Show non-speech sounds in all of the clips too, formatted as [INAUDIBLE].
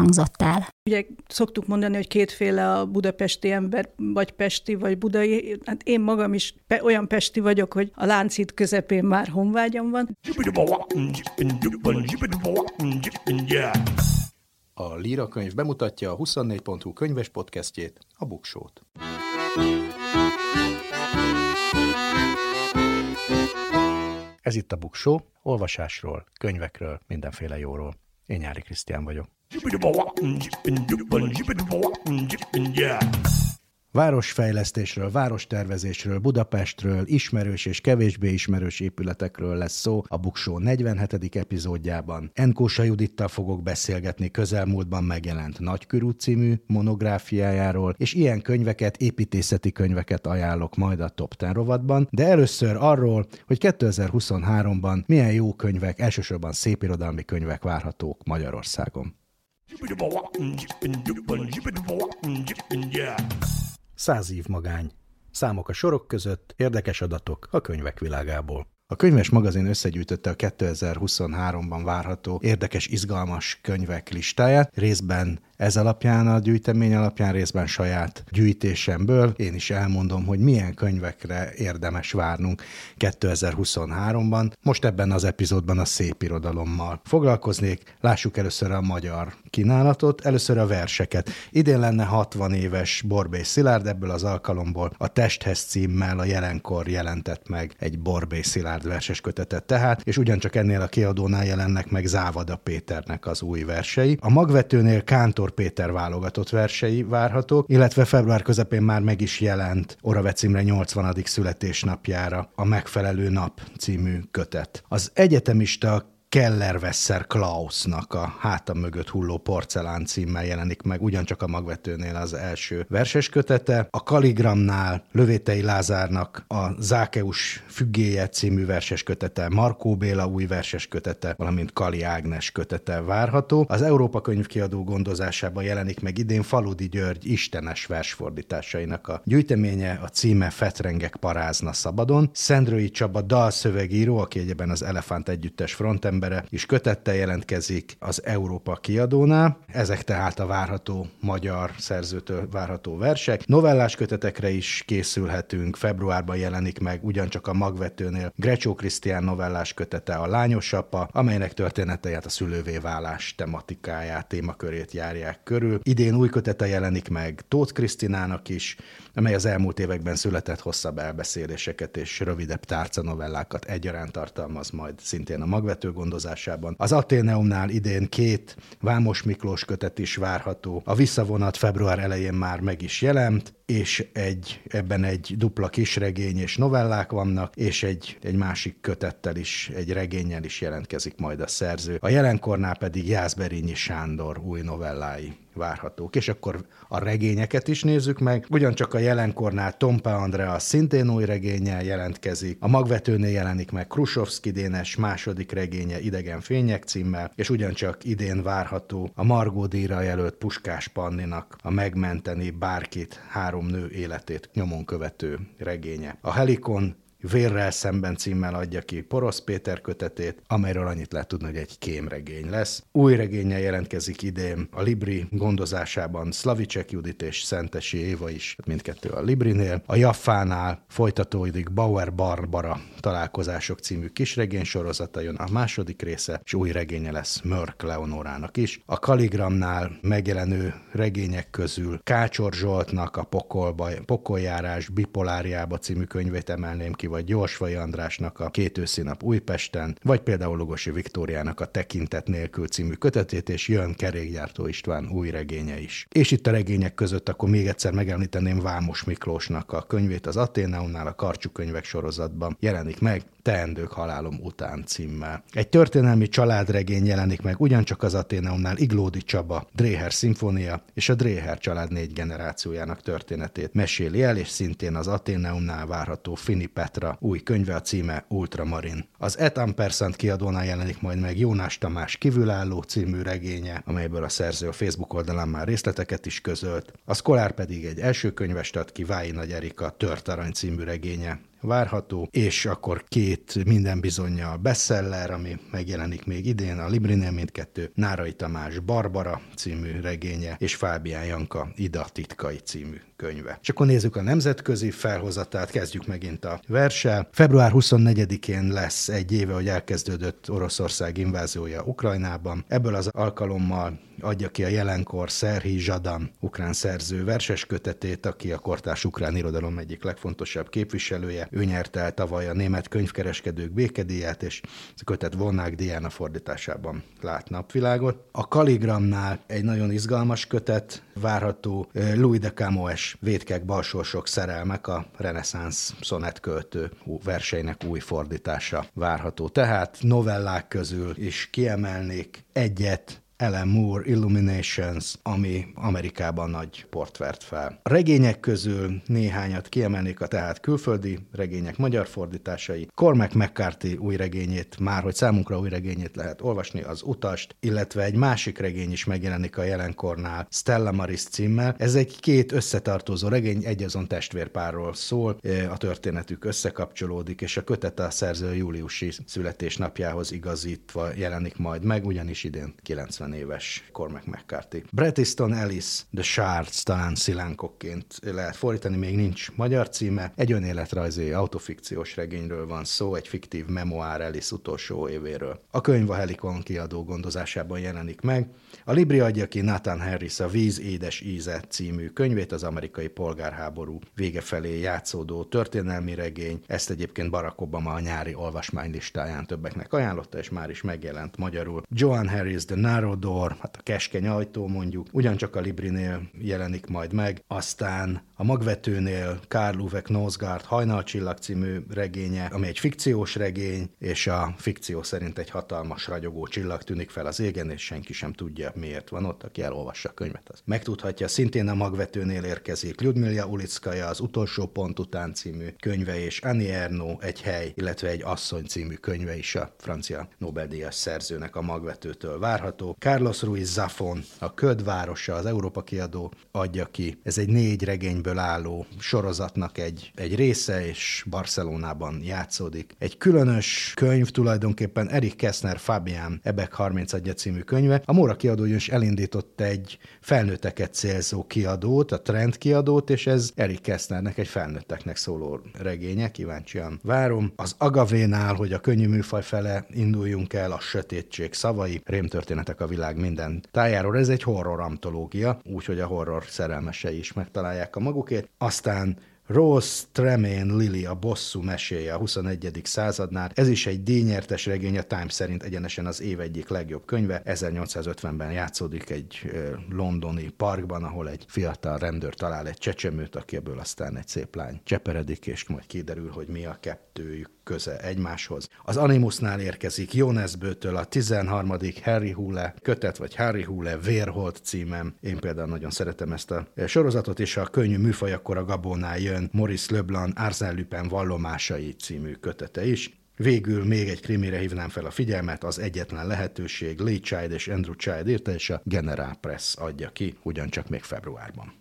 hangzott el. Ugye szoktuk mondani, hogy kétféle a budapesti ember, vagy pesti, vagy budai. Hát én magam is pe- olyan pesti vagyok, hogy a láncít közepén már honvágyam van. A Líra könyv bemutatja a 24.hu könyves podcastjét, a Buksót. Ez itt a Buksó, olvasásról, könyvekről, mindenféle jóról. Én Nyári Krisztián vagyok. Városfejlesztésről, várostervezésről, Budapestről, ismerős és kevésbé ismerős épületekről lesz szó a Buksó 47. epizódjában. Enkósa Judittal fogok beszélgetni közelmúltban megjelent Nagykörút című monográfiájáról, és ilyen könyveket, építészeti könyveket ajánlok majd a Top 10 rovatban, de először arról, hogy 2023-ban milyen jó könyvek, elsősorban szépirodalmi könyvek várhatók Magyarországon. Száz év magány. Számok a sorok között, érdekes adatok a könyvek világából. A könyves magazin összegyűjtötte a 2023-ban várható érdekes, izgalmas könyvek listáját, részben ez alapján, a gyűjtemény alapján, részben saját gyűjtésemből. Én is elmondom, hogy milyen könyvekre érdemes várnunk 2023-ban. Most ebben az epizódban a szép irodalommal foglalkoznék. Lássuk először a magyar kínálatot, először a verseket. Idén lenne 60 éves Borbély Szilárd, ebből az alkalomból a Testhez címmel a jelenkor jelentett meg egy Borbély Szilárd verses kötetet tehát, és ugyancsak ennél a kiadónál jelennek meg Závada Péternek az új versei. A magvetőnél Kántor Péter válogatott versei várhatók, illetve február közepén már meg is jelent Oravec Imre 80. születésnapjára a Megfelelő Nap című kötet. Az egyetemista Kellervesser Klausnak a hátam mögött hulló porcelán címmel jelenik meg, ugyancsak a magvetőnél az első verses kötete. A Kaligramnál Lövétei Lázárnak a Zákeus függéje című verses kötete, Markó Béla új verses kötete, valamint Kali Ágnes kötete várható. Az Európa könyvkiadó gondozásában jelenik meg idén Faludi György istenes versfordításainak a gyűjteménye, a címe Fetrengek parázna szabadon. Szendrői Csaba dalszövegíró, aki egyben az Elefánt Együttes frontember, embere is kötettel jelentkezik az Európa kiadónál. Ezek tehát a várható magyar szerzőtől várható versek. Novellás kötetekre is készülhetünk. Februárban jelenik meg ugyancsak a magvetőnél Grecsó Krisztián novellás kötete a Lányos apa, amelynek történetejét a szülővé válás tematikáját, témakörét járják körül. Idén új kötete jelenik meg Tóth Krisztinának is, amely az elmúlt években született hosszabb elbeszéléseket és rövidebb tárcanovellákat egyaránt tartalmaz majd szintén a magvető gondozásában. Az Ateneumnál idén két Vámos Miklós kötet is várható. A visszavonat február elején már meg is jelent, és egy, ebben egy dupla kisregény és novellák vannak, és egy, egy másik kötettel is, egy regényel is jelentkezik majd a szerző. A jelenkornál pedig Jászberényi Sándor új novellái várhatók. És akkor a regényeket is nézzük meg. Ugyancsak a jelenkornál Tompa Andrea szintén új regényel jelentkezik. A magvetőnél jelenik meg Krusovszki Dénes második regénye Idegen fények címmel, és ugyancsak idén várható a Margó díjra jelölt Puskás Panninak a Megmenteni bárkit három nő életét nyomon követő regénye. A Helikon Vérrel szemben címmel adja ki Porosz Péter kötetét, amelyről annyit lehet tudni, hogy egy kémregény lesz. Új regénye jelentkezik idén a Libri gondozásában Slavicek Judit és Szentesi Éva is, mindkettő a Librinél. A Jaffánál folytatódik Bauer Barbara találkozások című kisregény sorozata jön a második része, és új regénye lesz Mörk Leonorának is. A Kaligramnál megjelenő regények közül Kácsor Zsoltnak a Pokolba, Pokoljárás bipoláriába című könyvét emelném ki, vagy Gyorsvai Andrásnak a Két őszi nap Újpesten, vagy például Lugosi Viktóriának a Tekintet nélkül című kötetét, és jön Kerékgyártó István új regénye is. És itt a regények között akkor még egyszer megemlíteném Vámos Miklósnak a könyvét az Aténeumnál a Karcsú könyvek sorozatban jelenik meg, Teendők halálom után címmel. Egy történelmi családregény jelenik meg ugyancsak az Aténeumnál Iglódi Csaba, Dréher szimfónia és a Dréher család négy generációjának történetét meséli el, és szintén az Aténeumnál várható Fini Petra új könyve a címe Ultramarin. Az Et Ampersand kiadónál jelenik majd meg Jónás Tamás kívülálló című regénye, amelyből a szerző a Facebook oldalán már részleteket is közölt. A Szkolár pedig egy első könyvest ad ki Vái Nagy Erika Tört Arany című regénye, várható, és akkor két minden bizonyal bestseller, ami megjelenik még idén, a Librinél mindkettő, Nárai Tamás Barbara című regénye, és Fábián Janka Ida titkai című könyve. És akkor nézzük a nemzetközi felhozatát, kezdjük megint a versel. Február 24-én lesz egy éve, hogy elkezdődött Oroszország inváziója Ukrajnában. Ebből az alkalommal adja ki a jelenkor Szerhi Zsadan, ukrán szerző verses kötetét, aki a kortárs ukrán irodalom egyik legfontosabb képviselője. Ő nyerte el tavaly a német könyvkereskedők békedíját, és a kötet Vonák Diana fordításában lát napvilágot. A Kaligramnál egy nagyon izgalmas kötet várható Louis de Camões Vétkek balsorsok szerelmek a reneszánsz szonetköltő verseinek új fordítása várható. Tehát novellák közül is kiemelnék egyet, Ellen Moore Illuminations, ami Amerikában nagy port vert fel. A regények közül néhányat kiemelnék a tehát külföldi regények magyar fordításai. Cormac McCarthy új regényét, már hogy számunkra új regényét lehet olvasni, az Utast, illetve egy másik regény is megjelenik a jelenkornál, Stella Maris címmel. Ez egy két összetartozó regény, egy azon testvérpárról szól, a történetük összekapcsolódik, és a kötet a szerző júliusi születésnapjához igazítva jelenik majd meg, ugyanis idén 90 50 éves Cormac McCarthy. Bret Easton Ellis, The Shards, talán szilánkokként lehet fordítani, még nincs magyar címe. Egy önéletrajzi autofikciós regényről van szó, egy fiktív memoár Ellis utolsó évéről. A könyv a Helikon kiadó gondozásában jelenik meg. A Libri adja ki Nathan Harris a Víz édes íze című könyvét, az amerikai polgárháború vége felé játszódó történelmi regény. Ezt egyébként Barack Obama a nyári olvasmánylistáján többeknek ajánlotta, és már is megjelent magyarul. Joan Harris, The Narrow Door, hát a keskeny ajtó mondjuk, ugyancsak a Librinél jelenik majd meg, aztán a magvetőnél Karl Uwe Knosgaard Hajnalcsillag című regénye, ami egy fikciós regény, és a fikció szerint egy hatalmas ragyogó csillag tűnik fel az égen, és senki sem tudja, miért van ott, aki elolvassa a könyvet. Az megtudhatja, szintén a magvetőnél érkezik Lyudmila Ulickaja az utolsó pont után című könyve, és Annie Ernaux egy hely, illetve egy asszony című könyve is a francia Nobel-díjas szerzőnek a magvetőtől várható. Carlos Ruiz Zafon, a Ködvárosa, az Európa kiadó adja ki. Ez egy négy regényből álló sorozatnak egy, egy része, és Barcelonában játszódik. Egy különös könyv tulajdonképpen Erik Kessner Fabian Ebek 31 című könyve. A Móra kiadó is elindított egy felnőtteket célzó kiadót, a Trend kiadót, és ez Erik Kessnernek egy felnőtteknek szóló regénye, kíváncsian várom. Az Agavénál, hogy a könnyű műfaj fele induljunk el, a sötétség szavai, rémtörténetek a világ minden tájáról. Ez egy horror antológia, úgyhogy a horror szerelmesei is megtalálják a magukét. Aztán Rose Tremaine Lily, a bosszú meséje a 21. századnál. Ez is egy díjnyertes regény, a Times szerint egyenesen az év egyik legjobb könyve. 1850-ben játszódik egy londoni parkban, ahol egy fiatal rendőr talál egy csecsemőt, aki ebből aztán egy szép lány cseperedik, és majd kiderül, hogy mi a kettőjük köze egymáshoz. Az Animusnál érkezik Jonesbőtől a 13. Harry Hule kötet, vagy Harry Hule Vérholt címem. Én például nagyon szeretem ezt a sorozatot, és a könnyű műfaj akkor a Gabónál jön Maurice Leblanc Arsène Lupin vallomásai című kötete is. Végül még egy krimire hívnám fel a figyelmet, az egyetlen lehetőség Lee Child és Andrew Child írta, és a General Press adja ki, ugyancsak még februárban.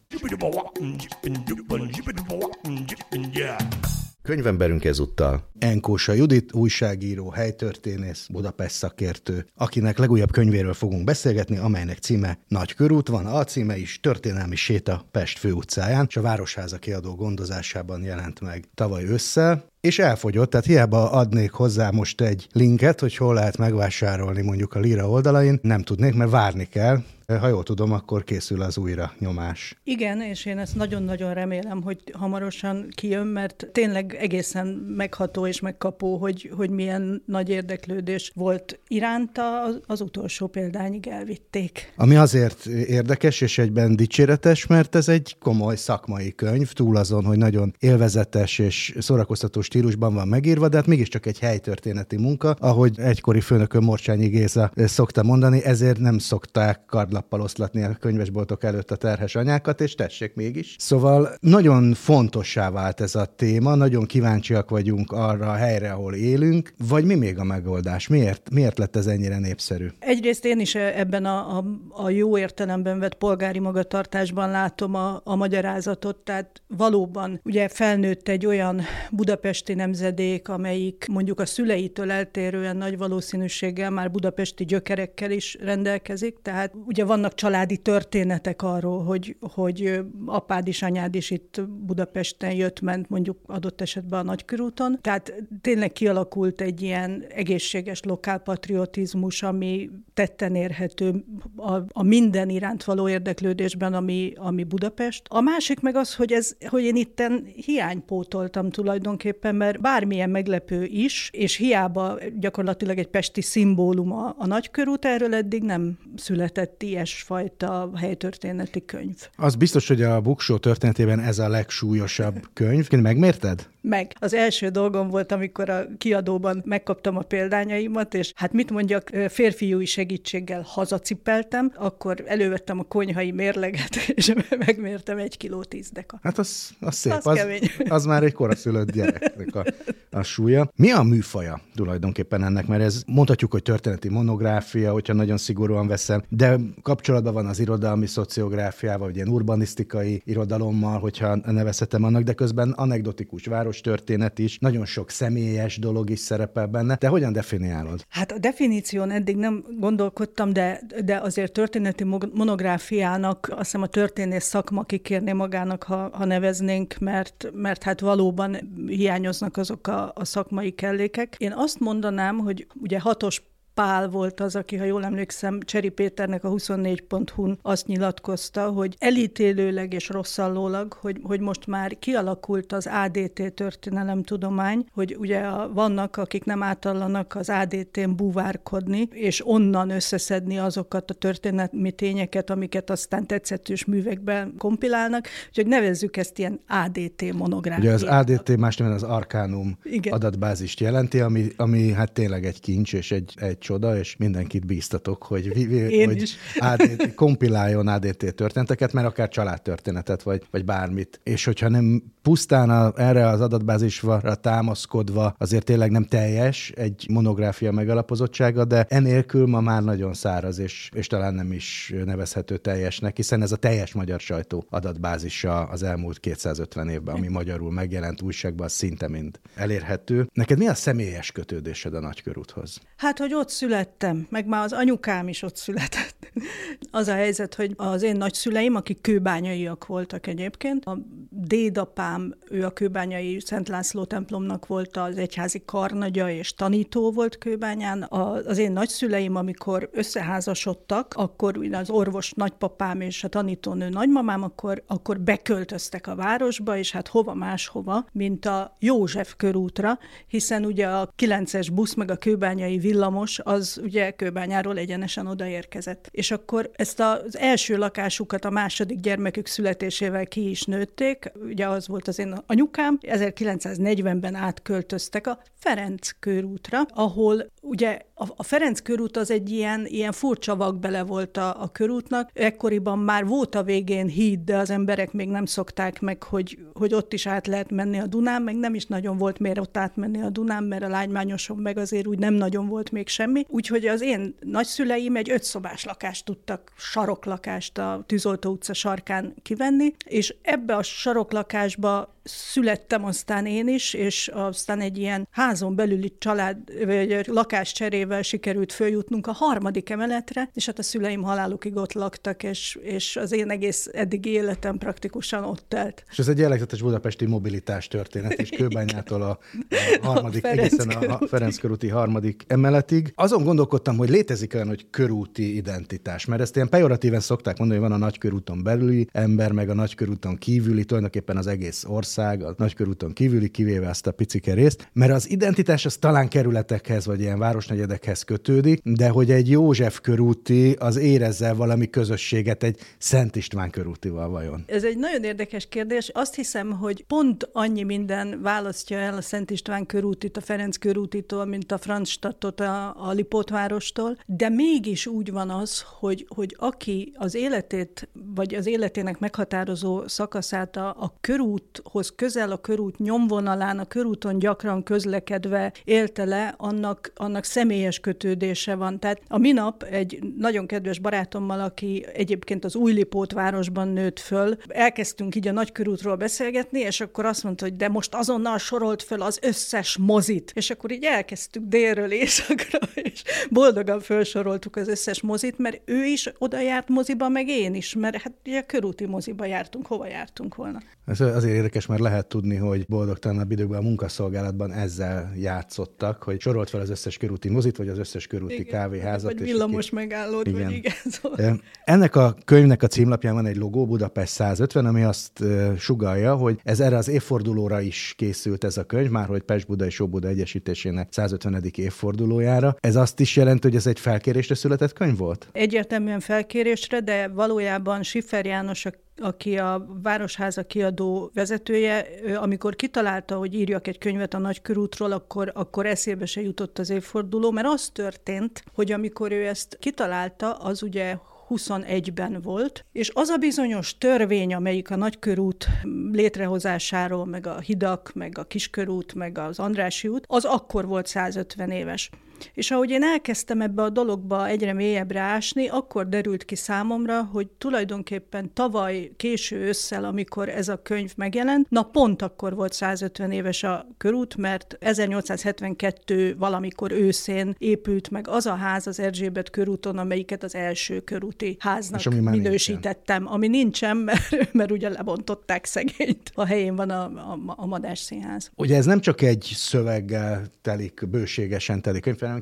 Könyvemberünk ezúttal. Enkósa Judit, újságíró, helytörténész, Budapest szakértő, akinek legújabb könyvéről fogunk beszélgetni, amelynek címe Nagy körút van, a címe is Történelmi séta Pest főutcáján, és a Városháza kiadó gondozásában jelent meg tavaly össze. és elfogyott, tehát hiába adnék hozzá most egy linket, hogy hol lehet megvásárolni mondjuk a Lira oldalain, nem tudnék, mert várni kell, ha jól tudom, akkor készül az újra nyomás. Igen, és én ezt nagyon-nagyon remélem, hogy hamarosan kijön, mert tényleg egészen megható és megkapó, hogy, hogy milyen nagy érdeklődés volt iránta, az, utolsó példányig elvitték. Ami azért érdekes és egyben dicséretes, mert ez egy komoly szakmai könyv, túl azon, hogy nagyon élvezetes és szórakoztató stílusban van megírva, de hát mégiscsak egy helytörténeti munka, ahogy egykori főnökön Morcsányi Géza szokta mondani, ezért nem szokták kardla nappal oszlatni a könyvesboltok előtt a terhes anyákat, és tessék mégis. Szóval nagyon fontossá vált ez a téma, nagyon kíváncsiak vagyunk arra a helyre, ahol élünk, vagy mi még a megoldás? Miért, miért lett ez ennyire népszerű? Egyrészt én is ebben a, a, a jó értelemben vett polgári magatartásban látom a, a magyarázatot, tehát valóban ugye felnőtt egy olyan budapesti nemzedék, amelyik mondjuk a szüleitől eltérően nagy valószínűséggel már budapesti gyökerekkel is rendelkezik, tehát ugye vannak családi történetek arról, hogy, hogy apád is, anyád is itt Budapesten jött, ment mondjuk adott esetben a Nagykörúton. Tehát tényleg kialakult egy ilyen egészséges lokálpatriotizmus, ami tetten érhető a, a minden iránt való érdeklődésben, ami, ami Budapest. A másik meg az, hogy, ez, hogy én itten hiánypótoltam tulajdonképpen, mert bármilyen meglepő is, és hiába gyakorlatilag egy pesti szimbólum a, a Nagykörút, erről eddig nem született ilyen ilyesfajta helytörténeti könyv. Az biztos, hogy a Buksó történetében ez a legsúlyosabb könyv. Megmérted? Meg. Az első dolgom volt, amikor a kiadóban megkaptam a példányaimat, és hát mit mondjak, férfiúi segítséggel hazacipeltem, akkor elővettem a konyhai mérleget, [LAUGHS] és megmértem egy kiló tíz deka. Hát az, az szép. Az, az, az már egy koraszülött gyereknek a, a súlya. Mi a műfaja tulajdonképpen ennek? Mert ez mondhatjuk, hogy történeti monográfia, hogyha nagyon szigorúan veszem, de kapcsolatban van az irodalmi szociográfiával, vagy ilyen urbanisztikai irodalommal, hogyha nevezhetem annak, de közben anekdotikus város történet is, nagyon sok személyes dolog is szerepel benne. De hogyan definiálod? Hát a definíción eddig nem gondolkodtam, de, de azért történeti monográfiának azt hiszem a történész szakma kikérné magának, ha, ha neveznénk, mert, mert hát valóban hiányoznak azok a, a szakmai kellékek. Én azt mondanám, hogy ugye hatos Pál volt az, aki, ha jól emlékszem, Cseri Péternek a 24.hu-n azt nyilatkozta, hogy elítélőleg és rosszallólag, hogy, hogy most már kialakult az ADT történelemtudomány, hogy ugye a, vannak, akik nem átallanak az ADT-n búvárkodni, és onnan összeszedni azokat a történelmi tényeket, amiket aztán tetszetős művekben kompilálnak, úgyhogy nevezzük ezt ilyen ADT monográfiát. Ugye az ADT más nem az Igen. adatbázist jelenti, ami, ami hát tényleg egy kincs és egy, egy csoda, és mindenkit bíztatok, hogy, Én hogy is. ADT, kompiláljon ADT történeteket, mert akár családtörténetet, vagy, vagy bármit. És hogyha nem pusztán a, erre az adatbázisra támaszkodva azért tényleg nem teljes egy monográfia megalapozottsága, de enélkül ma már nagyon száraz, és, és talán nem is nevezhető teljesnek, hiszen ez a teljes magyar sajtó adatbázisa az elmúlt 250 évben, ami magyarul megjelent újságban, szinte mind elérhető. Neked mi a személyes kötődésed a nagykörúthoz? Hát, hogy ott születtem, meg már az anyukám is ott született. [LAUGHS] Az a helyzet, hogy az én nagyszüleim, akik kőbányaiak voltak egyébként, a dédapám, ő a kőbányai Szent László templomnak volt az egyházi karnagya és tanító volt kőbányán. Az én nagyszüleim, amikor összeházasodtak, akkor az orvos nagypapám és a tanítónő nagymamám, akkor, akkor beköltöztek a városba, és hát hova máshova, mint a József körútra, hiszen ugye a 9-es busz meg a kőbányai villamos az ugye Kőbányáról egyenesen odaérkezett. És akkor ezt az első lakásukat a második gyermekük születésével ki is nőtték, ugye az volt az én anyukám, 1940-ben átköltöztek a Ferenc körútra, ahol ugye a, a Ferenc körút az egy ilyen, ilyen furcsa vakbele volt a, a körútnak. Ekkoriban már volt a végén híd, de az emberek még nem szokták meg, hogy, hogy ott is át lehet menni a Dunán, meg nem is nagyon volt miért ott átmenni a Dunán, mert a lágymányoson meg azért úgy nem nagyon volt még semmi. Úgyhogy az én nagyszüleim egy ötszobás lakást tudtak, saroklakást a Tűzoltó utca sarkán kivenni, és ebbe a saroklakásba születtem aztán én is, és aztán egy ilyen házon belüli család, vagy lakáscserével sikerült följutnunk a harmadik emeletre, és hát a szüleim halálukig ott laktak, és, és az én egész eddigi életem praktikusan ott telt. És ez egy jellegzetes budapesti mobilitás történet, és Kőbányától a, a harmadik, a egészen a Ferenc körúti harmadik emeletig. Azon gondolkodtam, hogy létezik olyan, hogy körúti identitás, mert ezt ilyen pejoratíven szokták mondani, hogy van a nagykörúton belüli ember, meg a nagykörúton kívüli, tulajdonképpen az egész ország, a nagykörúton kívüli, kivéve ezt a picike részt, mert az identitás az talán kerületekhez, vagy ilyen városnegyedekhez kötődik, de hogy egy József körúti az érezze valami közösséget egy Szent István körútival vajon? Ez egy nagyon érdekes kérdés. Azt hiszem, hogy pont annyi minden választja el a Szent István körútit a Ferenc körútitól, mint a Franzstadtot a, a Lipótvárostól, de mégis úgy van az, hogy, hogy aki az életét, vagy az életének meghatározó szakaszát a, a körúthoz közel, a körút nyomvonalán, a körúton gyakran közlekedve élte le, annak, annak személyes kötődése van. Tehát a minap egy nagyon kedves barátommal, aki egyébként az új Lipótvárosban nőtt föl, elkezdtünk így a nagykörútról beszélgetni, és akkor azt mondta, hogy de most azonnal sorolt föl az összes mozit. És akkor így elkezdtük délről északra, [LAUGHS] és boldogan felsoroltuk az összes mozit, mert ő is oda járt moziba, meg én is, mert hát ugye körúti moziba jártunk, hova jártunk volna. Ez azért érdekes, mert lehet tudni, hogy boldogtalanabb időkben a munkaszolgálatban ezzel játszottak, hogy sorolt fel az összes körúti mozit, vagy az összes körúti igen, kávéházat. Vagy villamos ki... megállót, igen. vagy igen. [LAUGHS] Szóval. Ennek a könyvnek a címlapján van egy logó, Budapest 150, ami azt sugalja, hogy ez erre az évfordulóra is készült ez a könyv, már hogy Pest-Buda és Óbuda Egyesítésének 150. évfordulójára. Ez azt is jelenti, hogy ez egy felkérésre született könyv volt? Egyértelműen felkérésre, de valójában Siffer János a aki a Városháza kiadó vezetője, amikor kitalálta, hogy írjak egy könyvet a Nagykörútról, akkor, akkor eszébe se jutott az évforduló, mert az történt, hogy amikor ő ezt kitalálta, az ugye 21-ben volt, és az a bizonyos törvény, amelyik a nagykörút létrehozásáról, meg a hidak, meg a kiskörút, meg az Andrási út, az akkor volt 150 éves. És ahogy én elkezdtem ebbe a dologba egyre mélyebbre ásni, akkor derült ki számomra, hogy tulajdonképpen tavaly késő ősszel, amikor ez a könyv megjelent, na pont akkor volt 150 éves a körút, mert 1872 valamikor őszén épült meg az a ház az Erzsébet körúton, amelyiket az első körúti háznak ami minősítettem, nincsen. ami nincsen, [LAUGHS] mert, mert ugye lebontották szegényt. A helyén van a, a, a Madás Színház. Ugye ez nem csak egy szöveggel telik, bőségesen telik könyv, hanem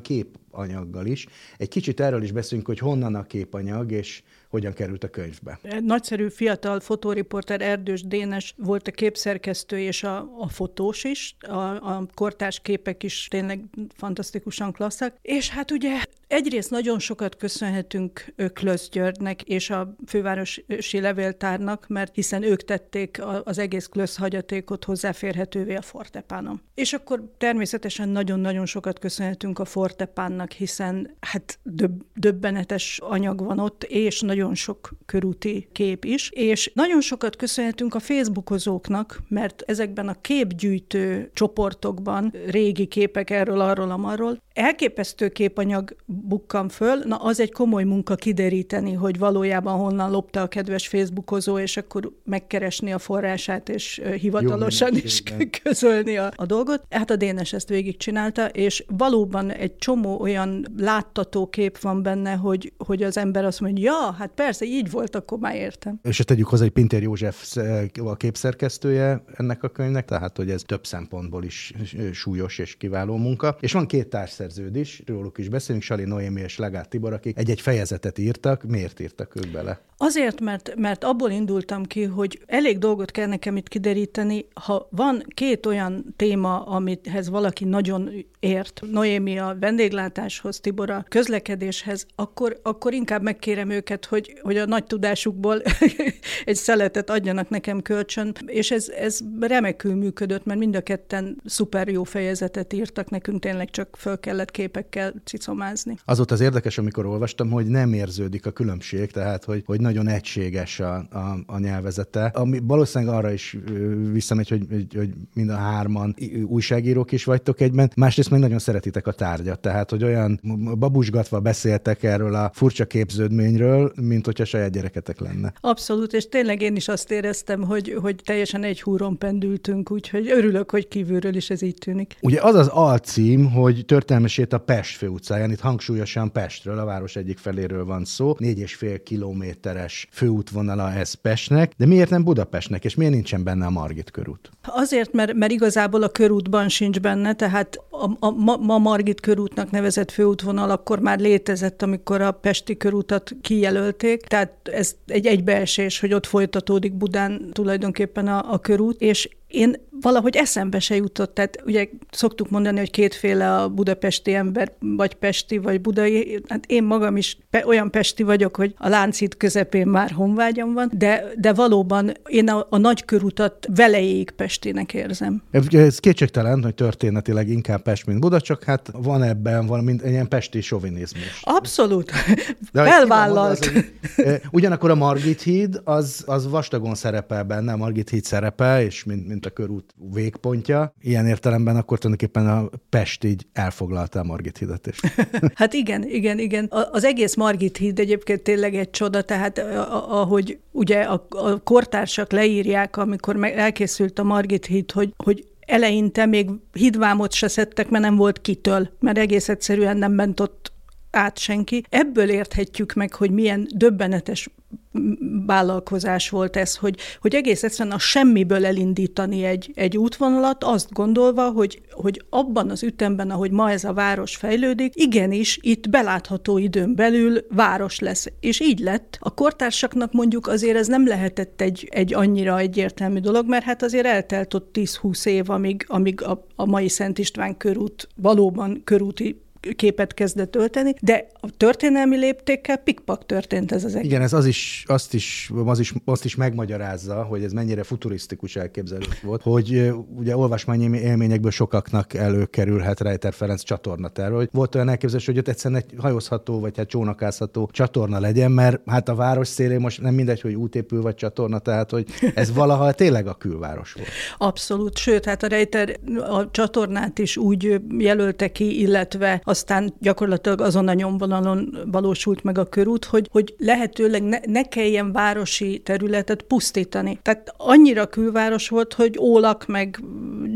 képanyaggal is. Egy kicsit erről is beszélünk, hogy honnan a képanyag, és hogyan került a könyvbe. Nagyszerű fiatal fotóriporter Erdős Dénes volt a képszerkesztő és a, a fotós is, a, a kortárs képek is tényleg fantasztikusan klasszak. És hát ugye egyrészt nagyon sokat köszönhetünk Klösz Györgynek és a fővárosi levéltárnak, mert hiszen ők tették az egész Klösz hagyatékot hozzáférhetővé a Fortepánon. És akkor természetesen nagyon-nagyon sokat köszönhetünk a Fortepánnak, hiszen hát döb- döbbenetes anyag van ott, és nagyon nagyon sok körúti kép is, és nagyon sokat köszönhetünk a Facebookozóknak, mert ezekben a képgyűjtő csoportokban régi képek erről, arról, amarról, elképesztő képanyag bukkan föl, na az egy komoly munka kideríteni, hogy valójában honnan lopta a kedves Facebookozó, és akkor megkeresni a forrását, és hivatalosan Jó, is [LAUGHS] közölni a, a dolgot. Hát a Dénes ezt végigcsinálta, és valóban egy csomó olyan láttató kép van benne, hogy, hogy az ember azt mondja, ja, hát persze, így volt, akkor már értem. És tegyük hozzá, hogy Pintér József a képszerkesztője ennek a könyvnek, tehát hogy ez több szempontból is súlyos és kiváló munka. És van két társszerződ is, róluk is beszélünk, Sali Noémi és Legát Tibor, akik egy-egy fejezetet írtak. Miért írtak ők bele? Azért, mert, mert abból indultam ki, hogy elég dolgot kell nekem itt kideríteni, ha van két olyan téma, amithez valaki nagyon ért, Noémi a vendéglátáshoz, Tibor a közlekedéshez, akkor, akkor inkább megkérem őket, hogy, hogy a nagy tudásukból [LAUGHS] egy szeletet adjanak nekem kölcsön, és ez, ez remekül működött, mert mind a ketten szuper jó fejezetet írtak, nekünk tényleg csak föl kellett képekkel cicomázni. Az volt az érdekes, amikor olvastam, hogy nem érződik a különbség, tehát hogy, hogy nagyon egységes a, a, a nyelvezete, ami valószínűleg arra is visszamegy, hogy, hogy, hogy mind a hárman újságírók is vagytok egyben, másrészt meg nagyon szeretitek a tárgyat, tehát hogy olyan babusgatva beszéltek erről a furcsa képződményről, mint hogyha saját gyereketek lenne. Abszolút, és tényleg én is azt éreztem, hogy, hogy teljesen egy húron pendültünk, úgyhogy örülök, hogy kívülről is ez így tűnik. Ugye az az alcím, hogy történelmesét a Pest főutcáján, itt hangsúlyosan Pestről, a város egyik feléről van szó, négy és fél kilométeres főútvonala ez Pestnek, de miért nem Budapestnek, és miért nincsen benne a Margit körút? Azért, mert, mert igazából a körútban sincs benne, tehát a, a ma, ma Margit körútnak nevezett főútvonal akkor már létezett, amikor a Pesti körútat kijelölték, tehát ez egy egybeesés, hogy ott folytatódik Budán tulajdonképpen a, a körút, és én valahogy eszembe se jutott, tehát ugye szoktuk mondani, hogy kétféle a budapesti ember, vagy pesti, vagy budai, hát én magam is pe, olyan pesti vagyok, hogy a láncít közepén már honvágyam van, de, de valóban én a, a nagy körutat velejéig pestinek érzem. Ez kétségtelen, hogy történetileg inkább Pest, mint Buda, csak hát van ebben valami ilyen pesti sovinizmus. Abszolút. De [LAUGHS] Felvállalt. Az, hogy, ugyanakkor a Margit híd, az, az vastagon szerepel benne, a Margit híd szerepel, és mint, mint mint a körút végpontja. Ilyen értelemben akkor tulajdonképpen a Pest így elfoglalta a Margit hidat is. [LAUGHS] hát igen, igen, igen. Az egész Margit híd egyébként tényleg egy csoda, tehát ahogy ugye a, a kortársak leírják, amikor elkészült a Margit híd, hogy, hogy eleinte még hídvámot se szedtek, mert nem volt kitől, mert egész egyszerűen nem ment ott át senki. Ebből érthetjük meg, hogy milyen döbbenetes vállalkozás volt ez, hogy, hogy egész egyszerűen a semmiből elindítani egy, egy útvonalat, azt gondolva, hogy, hogy abban az ütemben, ahogy ma ez a város fejlődik, igenis itt belátható időn belül város lesz. És így lett. A kortársaknak mondjuk azért ez nem lehetett egy, egy annyira egyértelmű dolog, mert hát azért eltelt ott 10-20 év, amíg, amíg a, a mai Szent István körút valóban körúti képet kezdett ölteni, de a történelmi léptékkel pikpak történt ez az egész. Igen, ez az is, azt is, az is, azt is megmagyarázza, hogy ez mennyire futurisztikus elképzelés volt, hogy ugye olvasmányi élményekből sokaknak előkerülhet Rejter Ferenc csatornaterv, hogy volt olyan elképzelés, hogy ott egyszerűen egy hajózható, vagy hát csónakázható csatorna legyen, mert hát a város szélén most nem mindegy, hogy útépül vagy csatorna, tehát hogy ez valaha tényleg a külváros volt. Abszolút, sőt, hát a Rejter a csatornát is úgy jelölte ki, illetve aztán gyakorlatilag azon a nyomvonalon valósult meg a körút, hogy, hogy lehetőleg ne, ne kelljen városi területet pusztítani. Tehát annyira külváros volt, hogy ólak, meg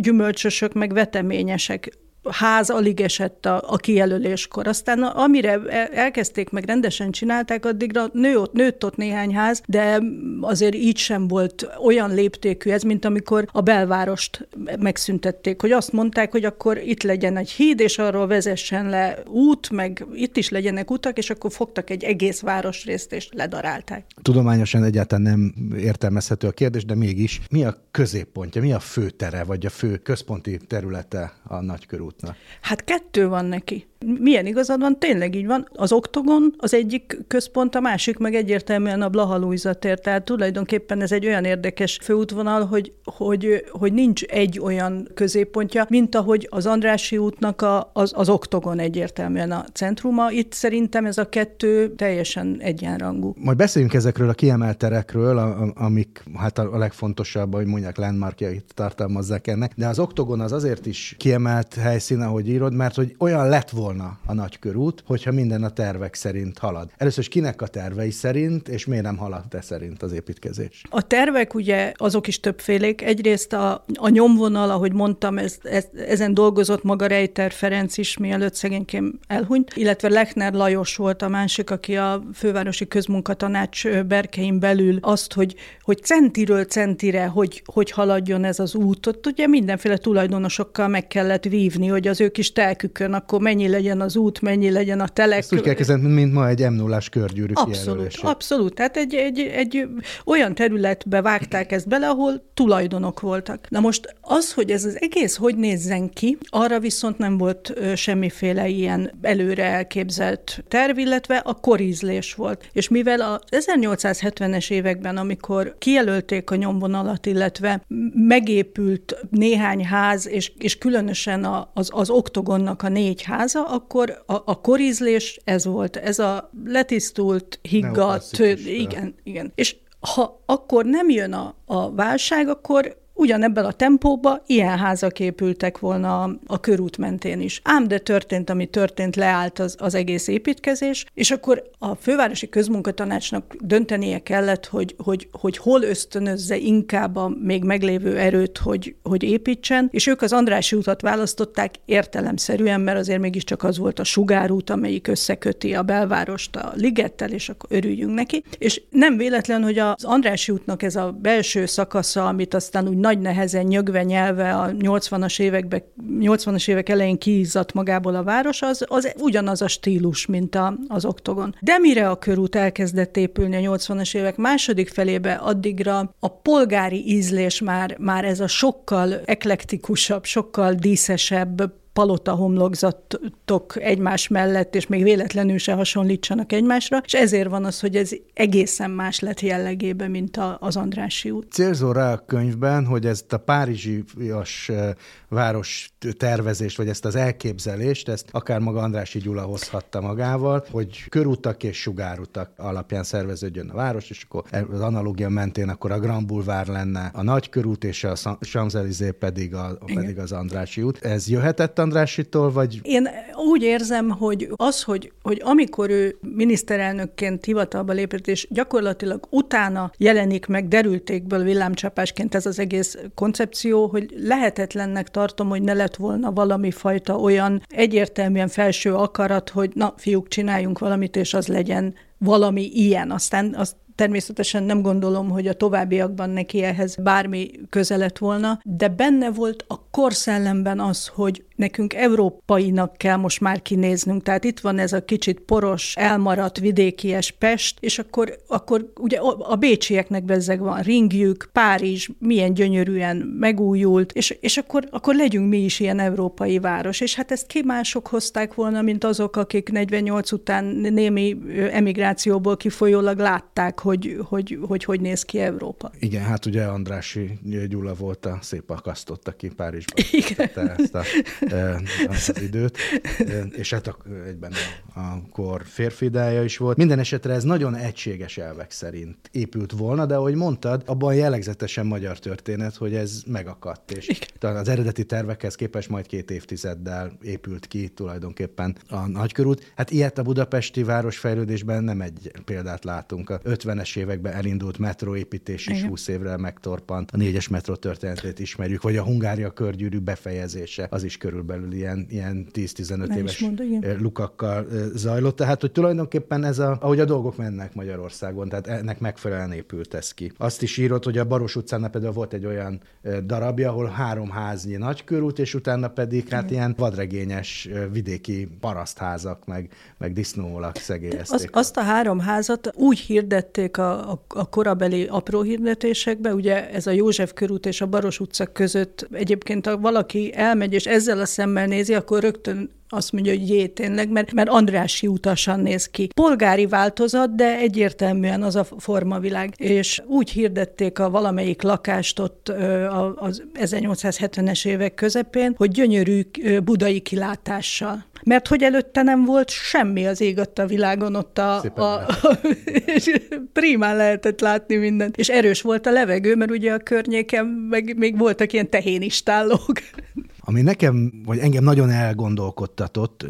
gyümölcsösök, meg veteményesek ház alig esett a, a kijelöléskor. Aztán amire elkezdték, meg rendesen csinálták, addigra nő nőtt ott néhány ház, de azért így sem volt olyan léptékű ez, mint amikor a belvárost megszüntették, hogy azt mondták, hogy akkor itt legyen egy híd, és arról vezessen le út, meg itt is legyenek utak, és akkor fogtak egy egész városrészt, és ledarálták. Tudományosan egyáltalán nem értelmezhető a kérdés, de mégis mi a középpontja, mi a főtere, vagy a fő központi területe a nagykörút? Útnak? Hát kettő van neki. Milyen igazad van, tényleg így van. Az oktogon az egyik központ, a másik meg egyértelműen a Blaha tér. Tehát tulajdonképpen ez egy olyan érdekes főútvonal, hogy, hogy, hogy nincs egy olyan középpontja, mint ahogy az Andrási útnak a, az, az oktogon egyértelműen a centruma. Itt szerintem ez a kettő teljesen egyenrangú. Majd beszéljünk ezekről a kiemelt terekről, amik hát a legfontosabb, hogy mondják, landmarkjait tartalmazzák ennek, de az oktogon az azért is kiemelt helyszín, ahogy írod, mert hogy olyan lett volna, a nagykörút, hogyha minden a tervek szerint halad. Először is kinek a tervei szerint, és miért nem halad te szerint az építkezés? A tervek ugye azok is többfélék. Egyrészt a, a nyomvonal, ahogy mondtam, ez, ez, ezen dolgozott maga Rejter Ferenc is, mielőtt szegényként elhunyt, illetve Lechner Lajos volt a másik, aki a fővárosi közmunkatanács berkein belül azt, hogy, hogy centiről centire, hogy, hogy haladjon ez az út. Ott ugye mindenféle tulajdonosokkal meg kellett vívni, hogy az ő kis telkükön akkor mennyi legyen az út, mennyi legyen a telek. Ezt úgy kell kezdeni, mint ma egy m 0 körgyűrű Abszolút, abszolút. Tehát egy, egy, egy olyan területbe vágták ezt bele, ahol tulajdonok voltak. Na most az, hogy ez az egész hogy nézzen ki, arra viszont nem volt semmiféle ilyen előre elképzelt terv, illetve a korízlés volt. És mivel a 1870-es években, amikor kijelölték a nyomvonalat, illetve megépült néhány ház, és, és különösen az, az oktogonnak a négy háza, akkor a, a korizlés ez volt, ez a letisztult, higgadt, igen, igen. És ha akkor nem jön a, a válság, akkor ugyanebben a tempóban ilyen házak épültek volna a, körút mentén is. Ám de történt, ami történt, leállt az, az egész építkezés, és akkor a fővárosi közmunkatanácsnak döntenie kellett, hogy, hogy, hogy hol ösztönözze inkább a még meglévő erőt, hogy, hogy építsen, és ők az Andrási utat választották értelemszerűen, mert azért mégiscsak az volt a sugárút, amelyik összeköti a belvárost a ligettel, és akkor örüljünk neki. És nem véletlen, hogy az Andrási útnak ez a belső szakasza, amit aztán úgy nagy nehezen nyögve nyelve a 80-as években, 80-as évek elején kiizzadt magából a város, az, az ugyanaz a stílus, mint a, az oktogon. De mire a körút elkezdett épülni a 80-as évek második felébe, addigra a polgári ízlés már, már ez a sokkal eklektikusabb, sokkal díszesebb, palota homlokzatok egymás mellett, és még véletlenül se hasonlítsanak egymásra, és ezért van az, hogy ez egészen más lett jellegében, mint a, az Andrási út. Célzó rá a könyvben, hogy ezt a párizsias város tervezést, vagy ezt az elképzelést, ezt akár maga Andrási Gyula hozhatta magával, hogy körutak és sugárutak alapján szerveződjön a város, és akkor az analógia mentén akkor a Grand Boulevard lenne a nagy körút, és a Champs-Élysées pedig, a, pedig az Andrási út. Ez jöhetett Andrásitól, vagy? Én úgy érzem, hogy az, hogy, hogy amikor ő miniszterelnökként hivatalba lépett, és gyakorlatilag utána jelenik meg derültékből villámcsapásként ez az egész koncepció, hogy lehetetlennek tartom, hogy ne lett volna valami fajta olyan egyértelműen felső akarat, hogy na, fiúk, csináljunk valamit, és az legyen valami ilyen. Aztán azt Természetesen nem gondolom, hogy a továbbiakban neki ehhez bármi közelet volna, de benne volt a korszellemben az, hogy nekünk európainak kell most már kinéznünk. Tehát itt van ez a kicsit poros, elmaradt vidékies Pest, és akkor, akkor ugye a bécsieknek bezzeg van ringjük, Párizs milyen gyönyörűen megújult, és, és akkor, akkor legyünk mi is ilyen európai város. És hát ezt ki mások hozták volna, mint azok, akik 48 után némi emigrációból kifolyólag látták, hogy hogy, hogy, hogy néz ki Európa. Igen, hát ugye Andrási Gyula volt a szép akasztott, aki Párizsban Igen. ezt a [LAUGHS] az időt, és hát egyben a, a kor férfidája is volt. Minden esetre ez nagyon egységes elvek szerint épült volna, de ahogy mondtad, abban jellegzetesen magyar történet, hogy ez megakadt, és Igen. az eredeti tervekhez képest majd két évtizeddel épült ki tulajdonképpen a nagykörút. Hát ilyet a budapesti városfejlődésben nem egy példát látunk. A 50-es években elindult metróépítés is Igen. 20 évre megtorpant. A négyes metró történetét ismerjük, vagy a Hungária körgyűrű befejezése, az is körül körülbelül ilyen, ilyen 10-15 éves mondta, lukakkal zajlott. Tehát, hogy tulajdonképpen ez a, ahogy a dolgok mennek Magyarországon, tehát ennek megfelelően épült ez ki. Azt is írott, hogy a Baros utcán például volt egy olyan darabja, ahol három háznyi nagykörút, és utána pedig hát ilyen vadregényes vidéki parasztházak, meg, meg disznóolak szegélyezték. Az, azt a három házat úgy hirdették a, a, a korabeli apró hirdetésekbe, ugye ez a József körút és a Baros utca között egyébként ha valaki elmegy, és ezzel a szemmel nézi, akkor rögtön azt mondja, hogy jé, tényleg, mert, mert Andrási utasan néz ki. Polgári változat, de egyértelműen az a formavilág. És úgy hirdették a valamelyik lakást ott az 1870-es évek közepén, hogy gyönyörű budai kilátással. Mert hogy előtte nem volt semmi az ég a világon, ott a, a, a és primán lehetett látni mindent. És erős volt a levegő, mert ugye a környéken meg még voltak ilyen tehénistállók. Ami nekem, vagy engem nagyon elgondolkodtatott,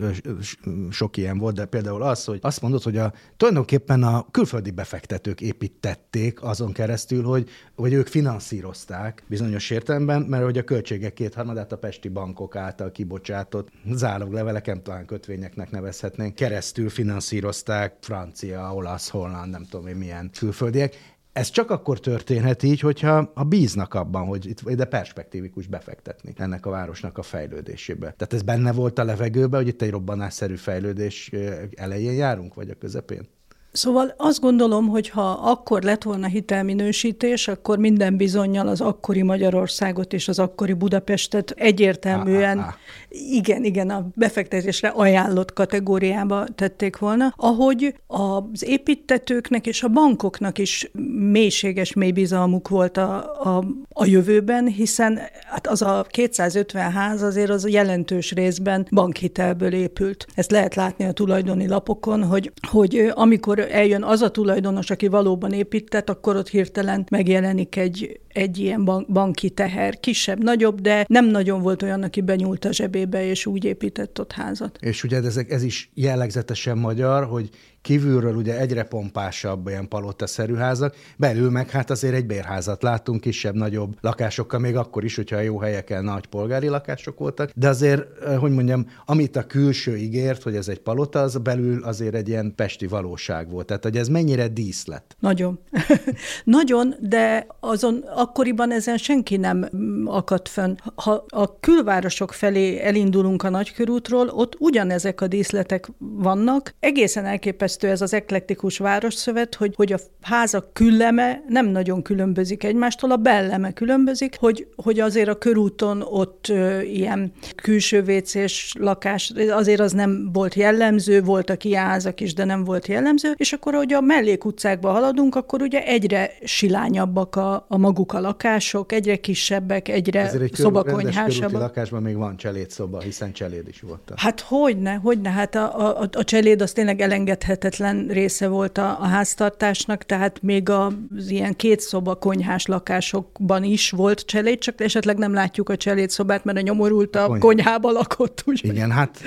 sok ilyen volt, de például az, hogy azt mondod, hogy a, tulajdonképpen a külföldi befektetők építették azon keresztül, hogy, hogy ők finanszírozták bizonyos értelemben, mert hogy a költségek kétharmadát a pesti bankok által kibocsátott zálogleveleken, talán kötvényeknek nevezhetnénk, keresztül finanszírozták francia, olasz, holland, nem tudom én milyen külföldiek ez csak akkor történhet így, hogyha ha bíznak abban, hogy itt ide perspektívikus befektetni ennek a városnak a fejlődésébe. Tehát ez benne volt a levegőben, hogy itt egy robbanásszerű fejlődés elején járunk, vagy a közepén? Szóval azt gondolom, hogy ha akkor lett volna hitelminősítés, akkor minden bizonyal az akkori Magyarországot és az akkori Budapestet egyértelműen, ah, ah, ah. igen, igen, a befektetésre ajánlott kategóriába tették volna, ahogy az építetőknek és a bankoknak is mélységes mély bizalmuk volt a, a, a jövőben, hiszen hát az a 250 ház azért az jelentős részben bankhitelből épült. Ezt lehet látni a tulajdoni lapokon, hogy, hogy amikor eljön az a tulajdonos, aki valóban épített, akkor ott hirtelen megjelenik egy, egy ilyen banki teher, kisebb, nagyobb, de nem nagyon volt olyan, aki benyúlt a zsebébe, és úgy épített ott házat. És ugye ez, ez is jellegzetesen magyar, hogy kívülről ugye egyre pompásabb ilyen palotaszerű házak, belül meg hát azért egy bérházat látunk, kisebb-nagyobb lakásokkal, még akkor is, hogyha jó helyeken nagy polgári lakások voltak, de azért, eh, hogy mondjam, amit a külső ígért, hogy ez egy palota, az belül azért egy ilyen pesti valóság volt. Tehát, hogy ez mennyire díszlet. Nagyon. [LAUGHS] Nagyon, de azon akkoriban ezen senki nem akadt fönn. Ha a külvárosok felé elindulunk a nagykörútról, ott ugyanezek a díszletek vannak. Egészen elképesztő elképesztő ez az eklektikus városszövet, hogy, hogy a házak külleme nem nagyon különbözik egymástól, a belleme különbözik, hogy, hogy azért a körúton ott ö, ilyen külső vécés lakás, azért az nem volt jellemző, voltak ilyen házak is, de nem volt jellemző, és akkor, hogy a mellékutcákba haladunk, akkor ugye egyre silányabbak a, a maguk a lakások, egyre kisebbek, egyre Ezért egy szobakonyhásabbak. lakásban még van cselédszoba, hiszen cseléd is volt. Hát hogyne, hogyne, hát a, a, a cseléd az tényleg elengedhet elengedhetetlen része volt a, a háztartásnak, tehát még az ilyen két szoba konyhás lakásokban is volt cseléd, csak esetleg nem látjuk a cselédszobát, mert a nyomorult a, a konyhába lakott. Úgy. Igen, hát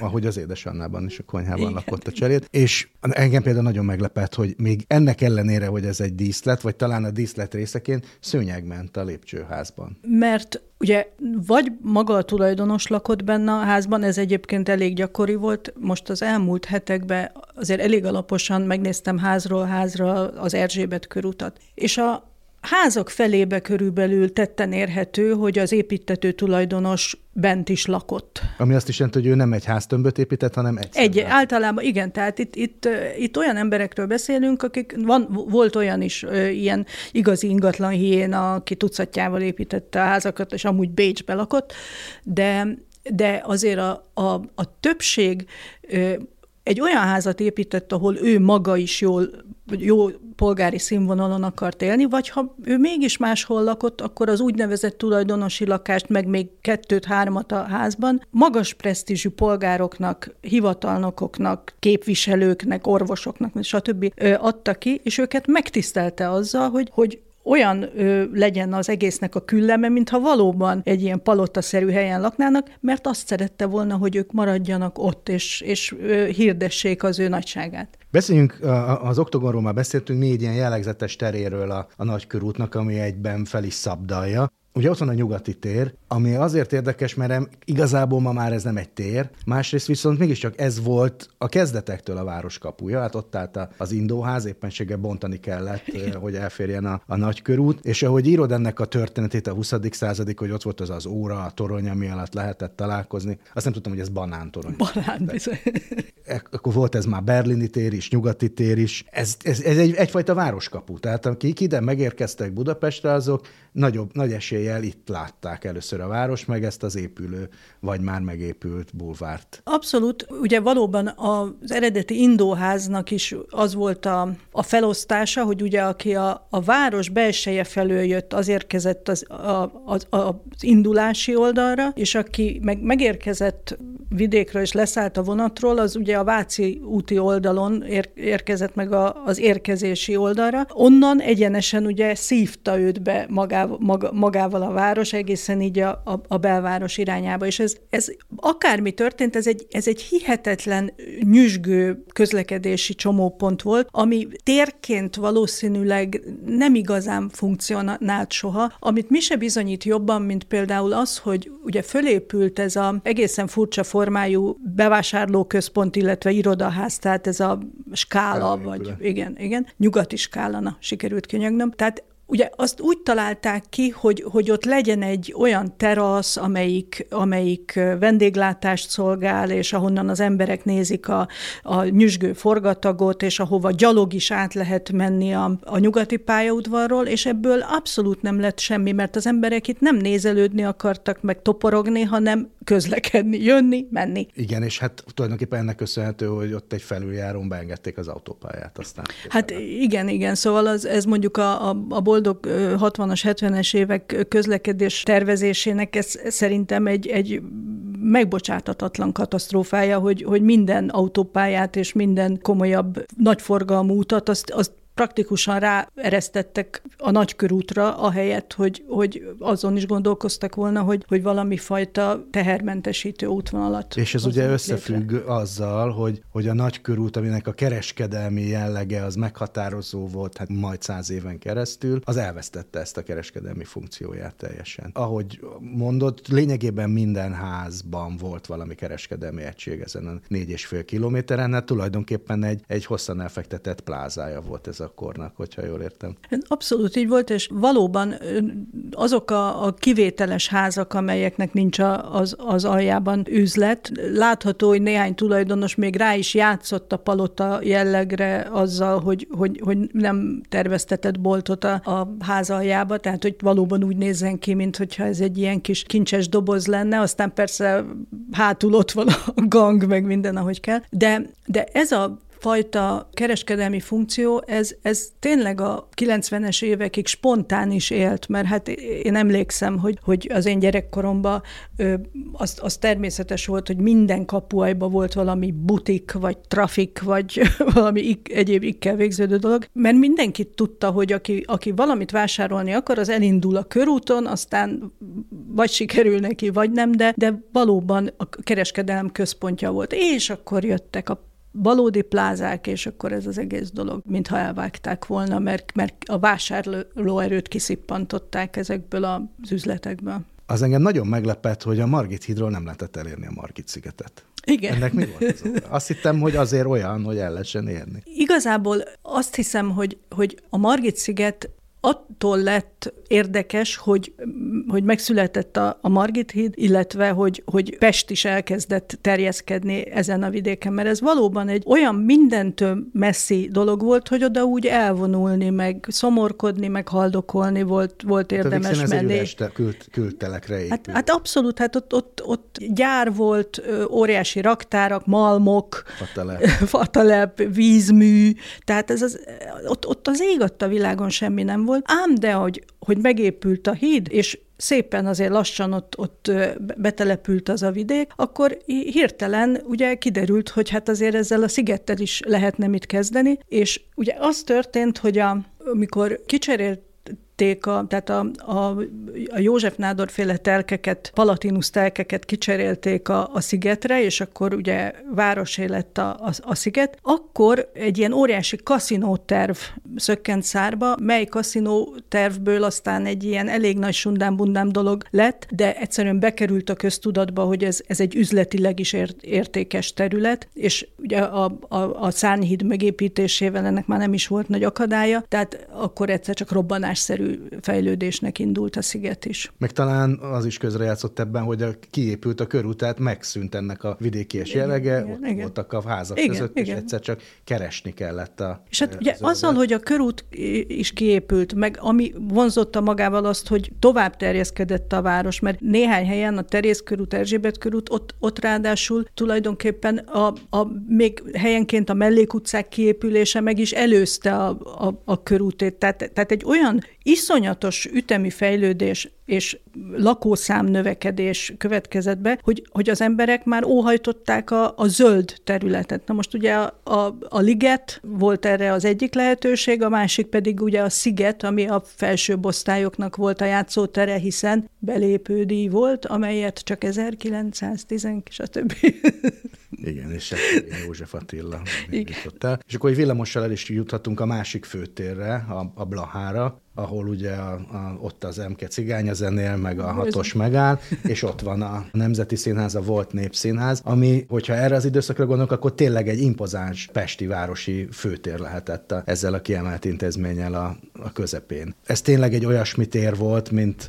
ahogy az édesannában is a konyhában Igen. lakott a cseléd, és engem például nagyon meglepett, hogy még ennek ellenére, hogy ez egy díszlet, vagy talán a díszlet részeként szőnyeg ment a lépcsőházban. Mert Ugye vagy maga a tulajdonos lakott benne a házban, ez egyébként elég gyakori volt. Most az elmúlt hetekben azért elég alaposan megnéztem házról házra az Erzsébet körutat. És a házak felébe körülbelül tetten érhető, hogy az építető tulajdonos bent is lakott. Ami azt is jelenti, hogy ő nem egy háztömböt épített, hanem egy. Egy, általában igen, tehát itt, itt, itt olyan emberekről beszélünk, akik, van, volt olyan is ilyen igazi ingatlan hiéna, aki tucatjával építette a házakat, és amúgy Bécsbe lakott, de de azért a, a, a többség egy olyan házat épített, ahol ő maga is jól, jó polgári színvonalon akart élni, vagy ha ő mégis máshol lakott, akkor az úgynevezett tulajdonosi lakást, meg még kettőt, hármat a házban, magas presztízsű polgároknak, hivatalnokoknak, képviselőknek, orvosoknak, stb. adta ki, és őket megtisztelte azzal, hogy, hogy olyan ö, legyen az egésznek a külleme, mintha valóban egy ilyen palotaszerű helyen laknának, mert azt szerette volna, hogy ők maradjanak ott, és, és ö, hirdessék az ő nagyságát. Beszéljünk, az oktogonról már beszéltünk, négy ilyen jellegzetes teréről a, a nagykörútnak, ami egyben fel is szabdalja. Ugye ott van a nyugati tér, ami azért érdekes, mert igazából ma már ez nem egy tér, másrészt viszont mégiscsak ez volt a kezdetektől a város kapuja, hát ott állt az indóház, éppenséggel bontani kellett, hogy elférjen a, a nagykörút, és ahogy írod ennek a történetét a 20. századik, hogy ott volt az az óra, a torony, ami alatt lehetett találkozni, azt nem tudtam, hogy ez banántorony. Banán, bizony. Akkor volt ez már berlini tér is, nyugati tér is. Ez, ez, ez egy, egyfajta városkapu. Tehát akik ide megérkeztek Budapestre, azok nagyobb, nagy eséllyel itt látták először a város, meg ezt az épülő, vagy már megépült bulvárt. Abszolút. Ugye valóban az eredeti indóháznak is az volt a, a felosztása, hogy ugye aki a, a város belseje felől jött, az érkezett az, a, az, az indulási oldalra, és aki meg, megérkezett vidékről és leszállt a vonatról, az ugye a Váci úti oldalon ér, érkezett meg a, az érkezési oldalra. Onnan egyenesen ugye szívta őt be magával, maga, magával a város, egészen így a, a, a belváros irányába. És ez, ez akármi történt, ez egy, ez egy hihetetlen nyüzsgő közlekedési csomópont volt, ami térként valószínűleg nem igazán funkcionált soha, amit mi se bizonyít jobban, mint például az, hogy ugye fölépült ez a egészen furcsa formájú bevásárlóközpont, illetve irodaház, tehát ez a skála, vagy igen, igen, nyugati skálana sikerült kinyögnöm. Tehát Ugye azt úgy találták ki, hogy, hogy ott legyen egy olyan terasz, amelyik, amelyik vendéglátást szolgál, és ahonnan az emberek nézik a, a nyüzsgő forgatagot, és ahova gyalog is át lehet menni a, a nyugati pályaudvarról, és ebből abszolút nem lett semmi, mert az emberek itt nem nézelődni akartak, meg toporogni, hanem közlekedni, jönni, menni. Igen, és hát tulajdonképpen ennek köszönhető, hogy ott egy felüljárón beengedték az autópályát aztán. Hát igen, igen, szóval az, ez mondjuk a, a, a boldog 60-as, 70-es évek közlekedés tervezésének ez szerintem egy, egy megbocsátatatlan katasztrófája, hogy, hogy minden autópályát és minden komolyabb nagyforgalmú utat azt, azt praktikusan ráeresztettek a nagykörútra, ahelyett, hogy, hogy azon is gondolkoztak volna, hogy, hogy valami fajta tehermentesítő útvonalat. És ez ugye összefügg létre. azzal, hogy, hogy a nagykörút, aminek a kereskedelmi jellege az meghatározó volt, hát majd száz éven keresztül, az elvesztette ezt a kereskedelmi funkcióját teljesen. Ahogy mondott, lényegében minden házban volt valami kereskedelmi egység ezen a négy és fél kilométeren, hát tulajdonképpen egy, egy hosszan elfektetett plázája volt ez a kornak, hogyha jól értem. Abszolút így volt, és valóban azok a, a kivételes házak, amelyeknek nincs az, az aljában üzlet, látható, hogy néhány tulajdonos még rá is játszott a palota jellegre azzal, hogy, hogy, hogy nem terveztetett boltot a, a ház aljába, tehát hogy valóban úgy nézzen ki, mint ez egy ilyen kis kincses doboz lenne, aztán persze hátul ott van a gang, meg minden, ahogy kell. De, de ez a fajta kereskedelmi funkció, ez, ez tényleg a 90-es évekig spontán is élt, mert hát én emlékszem, hogy, hogy az én gyerekkoromban az, az természetes volt, hogy minden kapuajban volt valami butik, vagy trafik, vagy [LAUGHS] valami egyéb ikkel végződő dolog, mert mindenki tudta, hogy aki, aki valamit vásárolni akar, az elindul a körúton, aztán vagy sikerül neki, vagy nem, de, de valóban a kereskedelem központja volt. És akkor jöttek a valódi plázák, és akkor ez az egész dolog, mintha elvágták volna, mert, mert a vásárlóerőt kiszippantották ezekből az üzletekből. Az engem nagyon meglepett, hogy a Margit hídról nem lehetett elérni a Margit szigetet. Igen. Ennek mi volt az Azt hittem, hogy azért olyan, hogy el lehessen érni. Igazából azt hiszem, hogy, hogy a Margit sziget attól lett érdekes, hogy, hogy megszületett a, a Margit híd, illetve hogy, hogy Pest is elkezdett terjeszkedni ezen a vidéken, mert ez valóban egy olyan mindentől messzi dolog volt, hogy oda úgy elvonulni, meg szomorkodni, meg haldokolni volt, volt érdemes hát, menni. Ez egy kült, kültelekre hát, hát abszolút, hát ott, ott, ott gyár volt, óriási raktárak, malmok, fatalep, [LAUGHS] fatalep vízmű, tehát ez az, ott, ott az ég a világon semmi nem volt, ám de, hogy hogy megépült a híd, és szépen azért lassan ott, ott betelepült az a vidék, akkor hirtelen ugye kiderült, hogy hát azért ezzel a szigettel is lehetne mit kezdeni, és ugye az történt, hogy a, amikor kicserélt kicserélték, a, tehát a, a, a József Nádor féle telkeket, Palatinus telkeket kicserélték a, a szigetre, és akkor ugye városé lett a, a, a sziget, akkor egy ilyen óriási kaszinóterv szökkent szárba, mely kaszinótervből aztán egy ilyen elég nagy sundám-bundám dolog lett, de egyszerűen bekerült a köztudatba, hogy ez, ez egy üzletileg is ért, értékes terület, és ugye a, a, a szárnyhíd megépítésével ennek már nem is volt nagy akadálya, tehát akkor egyszer csak robbanásszerű fejlődésnek indult a sziget is. Meg talán az is közrejátszott ebben, hogy a, kiépült a körút, tehát megszűnt ennek a vidékies jellege, igen, ott igen. voltak a házak igen, között, igen. és egyszer csak keresni kellett a És hát ugye azzal, hogy a körút is kiépült, meg ami vonzotta magával azt, hogy tovább terjeszkedett a város, mert néhány helyen a Terész körút, Erzsébet körút, ott, ott ráadásul tulajdonképpen a, a még helyenként a mellékutcák kiépülése meg is előzte a, a, a körútét. Tehát, tehát egy olyan iszonyatos ütemi fejlődés és lakószám növekedés következett be, hogy, hogy az emberek már óhajtották a, a zöld területet. Na most ugye a, a, a liget volt erre az egyik lehetőség, a másik pedig ugye a sziget, ami a felsőbb osztályoknak volt a játszótere, hiszen belépődíj volt, amelyet csak 1910, stb. [LAUGHS] Igen, és [LAUGHS] József Attila el. És akkor egy villamossal el is juthatunk a másik főtérre, a, a Blahára, ahol ugye a, a, ott az Emke cigányazenél, meg a hatos megáll, és ott van a Nemzeti Színház, a Volt Népszínház, ami, hogyha erre az időszakra gondolok, akkor tényleg egy impozáns pesti városi főtér lehetett a, ezzel a kiemelt intézménnyel a, a közepén. Ez tényleg egy olyasmi tér volt, mint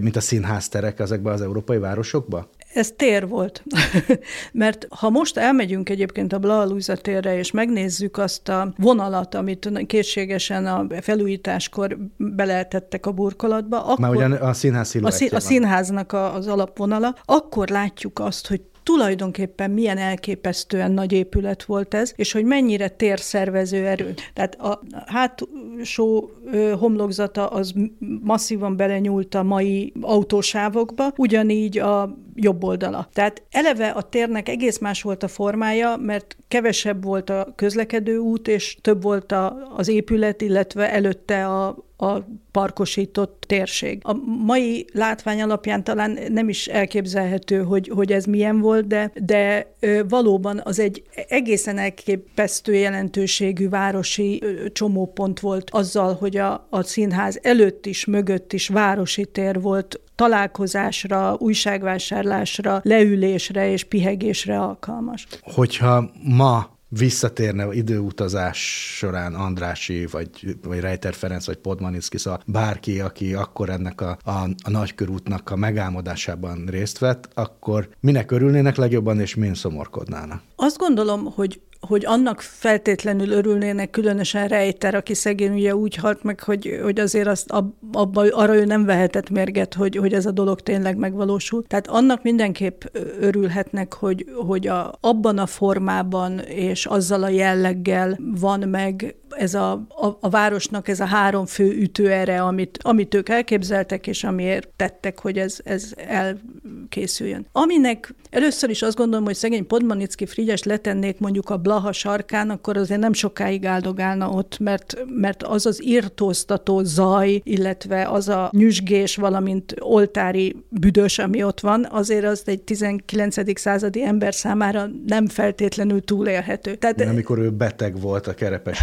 mint a színházterek ezekben az európai városokba? Ez tér volt. [LAUGHS] Mert ha most elmegyünk egyébként a Bla Luisa térre, és megnézzük azt a vonalat, amit készségesen a felújításkor beletettek a burkolatba, akkor... Már ugyan a színház a, szín, a színháznak a, az alapvonala, akkor látjuk azt, hogy tulajdonképpen milyen elképesztően nagy épület volt ez, és hogy mennyire térszervező erő. Tehát a hátsó homlokzata az masszívan belenyúlt a mai autósávokba, ugyanígy a jobb oldala. Tehát eleve a térnek egész más volt a formája, mert kevesebb volt a közlekedő út, és több volt a, az épület, illetve előtte a, a parkosított térség. A mai látvány alapján talán nem is elképzelhető, hogy, hogy ez milyen volt, de, de valóban az egy egészen elképesztő jelentőségű városi csomópont volt azzal, hogy a, a színház előtt is, mögött is városi tér volt, találkozásra, újságvásárlásra, leülésre és pihegésre alkalmas. Hogyha ma visszatérne időutazás során Andrási, vagy, vagy Rejter Ferenc, vagy Podmanicki, szóval bárki, aki akkor ennek a, a, a nagykörútnak a megálmodásában részt vett, akkor minek örülnének legjobban, és min szomorkodnának? Azt gondolom, hogy hogy annak feltétlenül örülnének, különösen Rejter, aki szegény ugye úgy halt meg, hogy, hogy azért azt abba, arra ő nem vehetett mérget, hogy, hogy ez a dolog tényleg megvalósul. Tehát annak mindenképp örülhetnek, hogy, hogy a, abban a formában és azzal a jelleggel van meg ez a, a, a városnak ez a három fő ütőere, amit, amit ők elképzeltek, és amiért tettek, hogy ez, ez elkészüljön. Aminek először is azt gondolom, hogy szegény Podmanicki Frigyes letennék mondjuk a Blaha sarkán, akkor azért nem sokáig áldogálna ott, mert, mert az az írtóztató zaj, illetve az a nyüzsgés, valamint oltári büdös, ami ott van, azért az egy 19. századi ember számára nem feltétlenül túlélhető. Tehát, amikor ő beteg volt a Kerepes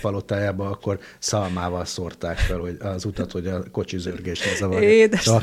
palotájába, akkor szalmával szórták fel hogy az utat, hogy a kocsi zörgés ne zavarja. Édes. Szóval,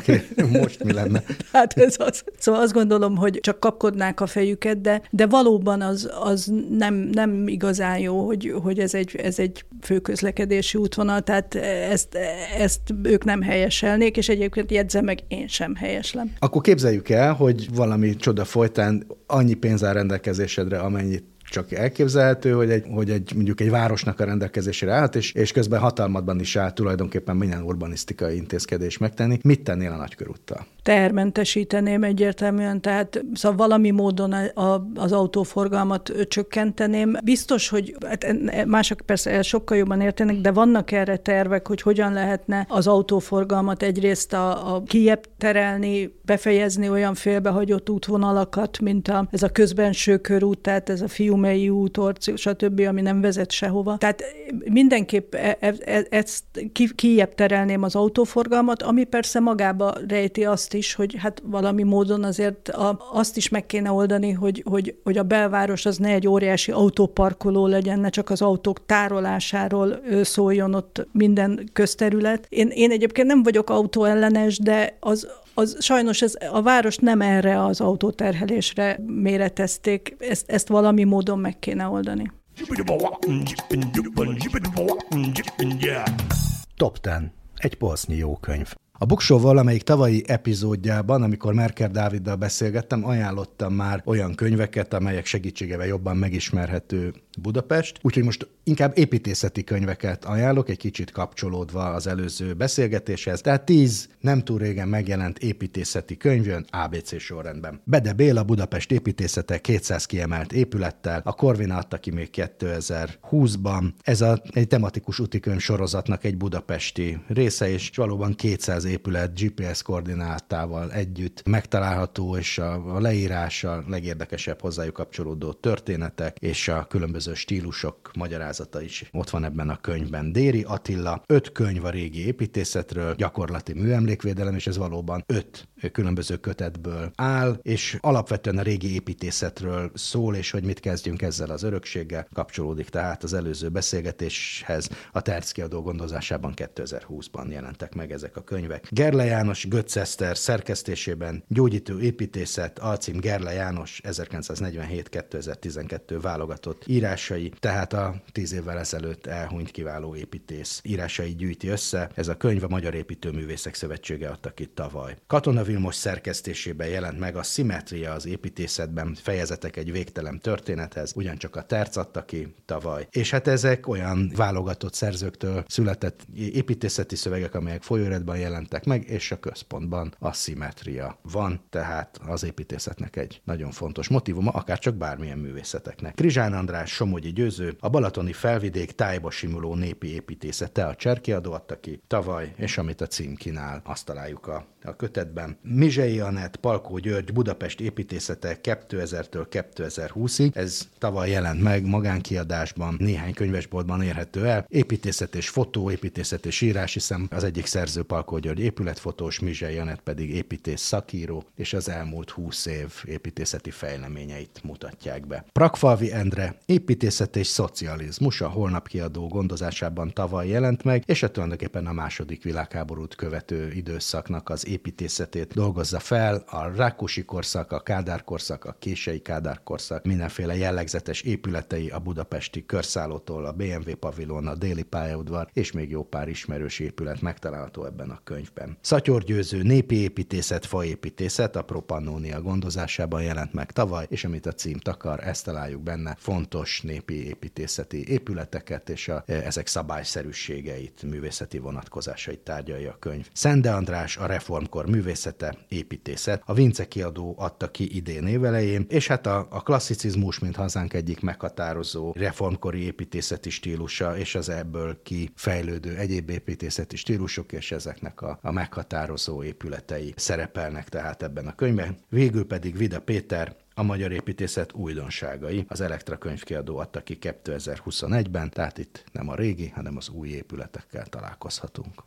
most mi lenne? Hát ez az. Szóval azt gondolom, hogy csak kapkodnák a fejüket, de, de valóban az, az nem, nem igazán jó, hogy, hogy ez, egy, ez egy főközlekedési útvonal, tehát ezt, ezt ők nem helyeselnék, és egyébként jegyzem meg, én sem helyeslem. Akkor képzeljük el, hogy valami csoda folytán annyi pénz áll rendelkezésedre, amennyit csak elképzelhető, hogy egy, hogy egy mondjuk egy városnak a rendelkezésére állt, és, és közben hatalmadban is áll tulajdonképpen minden urbanisztikai intézkedés megtenni. Mit tennél a nagykörúttal? Termentesíteném egyértelműen, tehát szóval valami módon a, a, az autóforgalmat csökkenteném. Biztos, hogy hát mások persze sokkal jobban értenek, de vannak erre tervek, hogy hogyan lehetne az autóforgalmat egyrészt a, a kiebb terelni, befejezni olyan félbehagyott útvonalakat, mint a, ez a közbenső körút, tehát ez a fiú Fiumei út, Orci, stb., ami nem vezet sehova. Tehát mindenképp e, e, e, ezt ki, kijebb terelném az autóforgalmat, ami persze magába rejti azt is, hogy hát valami módon azért azt is meg kéne oldani, hogy, hogy, hogy a belváros az ne egy óriási autóparkoló legyen, ne csak az autók tárolásáról szóljon ott minden közterület. Én, én egyébként nem vagyok autóellenes, de az, az sajnos ez, a város nem erre az autóterhelésre méretezték, ezt, ezt valami módon meg kéne oldani. Top 10. Egy polsznyi jó könyv. A Buksó valamelyik tavalyi epizódjában, amikor Merker Dáviddal beszélgettem, ajánlottam már olyan könyveket, amelyek segítségevel jobban megismerhető Budapest, úgyhogy most inkább építészeti könyveket ajánlok, egy kicsit kapcsolódva az előző beszélgetéshez. Tehát tíz nem túl régen megjelent építészeti könyv jön ABC sorrendben. Bede Béla Budapest építészete 200 kiemelt épülettel, a Korvina adta ki még 2020-ban. Ez a, egy tematikus útikönyv sorozatnak egy budapesti része, és valóban 200 épület GPS koordinátával együtt megtalálható, és a, a leírás a legérdekesebb hozzájuk kapcsolódó történetek, és a különböző stílusok magyarázata is ott van ebben a könyvben. Déri Attila, öt könyv a régi építészetről, gyakorlati műemlékvédelem, és ez valóban öt különböző kötetből áll, és alapvetően a régi építészetről szól, és hogy mit kezdjünk ezzel az örökséggel, kapcsolódik tehát az előző beszélgetéshez. A Tercki adó gondozásában 2020-ban jelentek meg ezek a könyvek. Gerle János Götz Eszter szerkesztésében Gyógyító építészet, alcím Gerle János 1947-2012 válogatott írásai, tehát a tíz évvel ezelőtt elhunyt kiváló építész írásai gyűjti össze. Ez a könyv a Magyar Építőművészek Szövetsége adta ki tavaly. Katona Vilmos szerkesztésében jelent meg a Szimetria az építészetben fejezetek egy végtelen történethez, ugyancsak a Terc adta ki tavaly. És hát ezek olyan válogatott szerzőktől született építészeti szövegek, amelyek folyóiratban jelentek meg, és a központban a szimetria van, tehát az építészetnek egy nagyon fontos motivuma, akár csak bármilyen művészeteknek. Krizsán András Somogyi Győző, a Balatoni felvidék tájba simuló népi építészete, a Cserkiadó adta ki tavaly, és amit a cím kínál, azt találjuk a a kötetben. Mizsei Anett, Palkó György, Budapest építészete 2000-től 2020-ig. Ez tavaly jelent meg magánkiadásban, néhány könyvesboltban érhető el. Építészet és fotó, építészet és írás, hiszen az egyik szerző Palkó György épületfotós, Mizsei Anett pedig építész szakíró, és az elmúlt 20 év építészeti fejleményeit mutatják be. Prakfalvi Endre, építészet és szocializmus a holnap kiadó gondozásában tavaly jelent meg, és a tulajdonképpen a második világháborút követő időszaknak az építészetét dolgozza fel, a Rákosi korszak, a Kádár korszak, a kései Kádár korszak, mindenféle jellegzetes épületei a budapesti körszállótól, a BMW pavilon, a déli pályaudvar, és még jó pár ismerős épület megtalálható ebben a könyvben. Szatyor népi építészet, faépítészet a Propannónia gondozásában jelent meg tavaly, és amit a cím takar, ezt találjuk benne, fontos népi építészeti épületeket és a, e, ezek szabályszerűségeit, művészeti vonatkozásait tárgyalja a könyv. Szende András a reform reformkor művészete, építészet. A Vince kiadó adta ki idén évelején, és hát a, a klasszicizmus, mint hazánk egyik meghatározó reformkori építészeti stílusa, és az ebből kifejlődő egyéb építészeti stílusok, és ezeknek a, a meghatározó épületei szerepelnek tehát ebben a könyvben. Végül pedig Vida Péter a magyar építészet újdonságai. Az Elektra könyvkiadó adta ki 2021-ben, tehát itt nem a régi, hanem az új épületekkel találkozhatunk.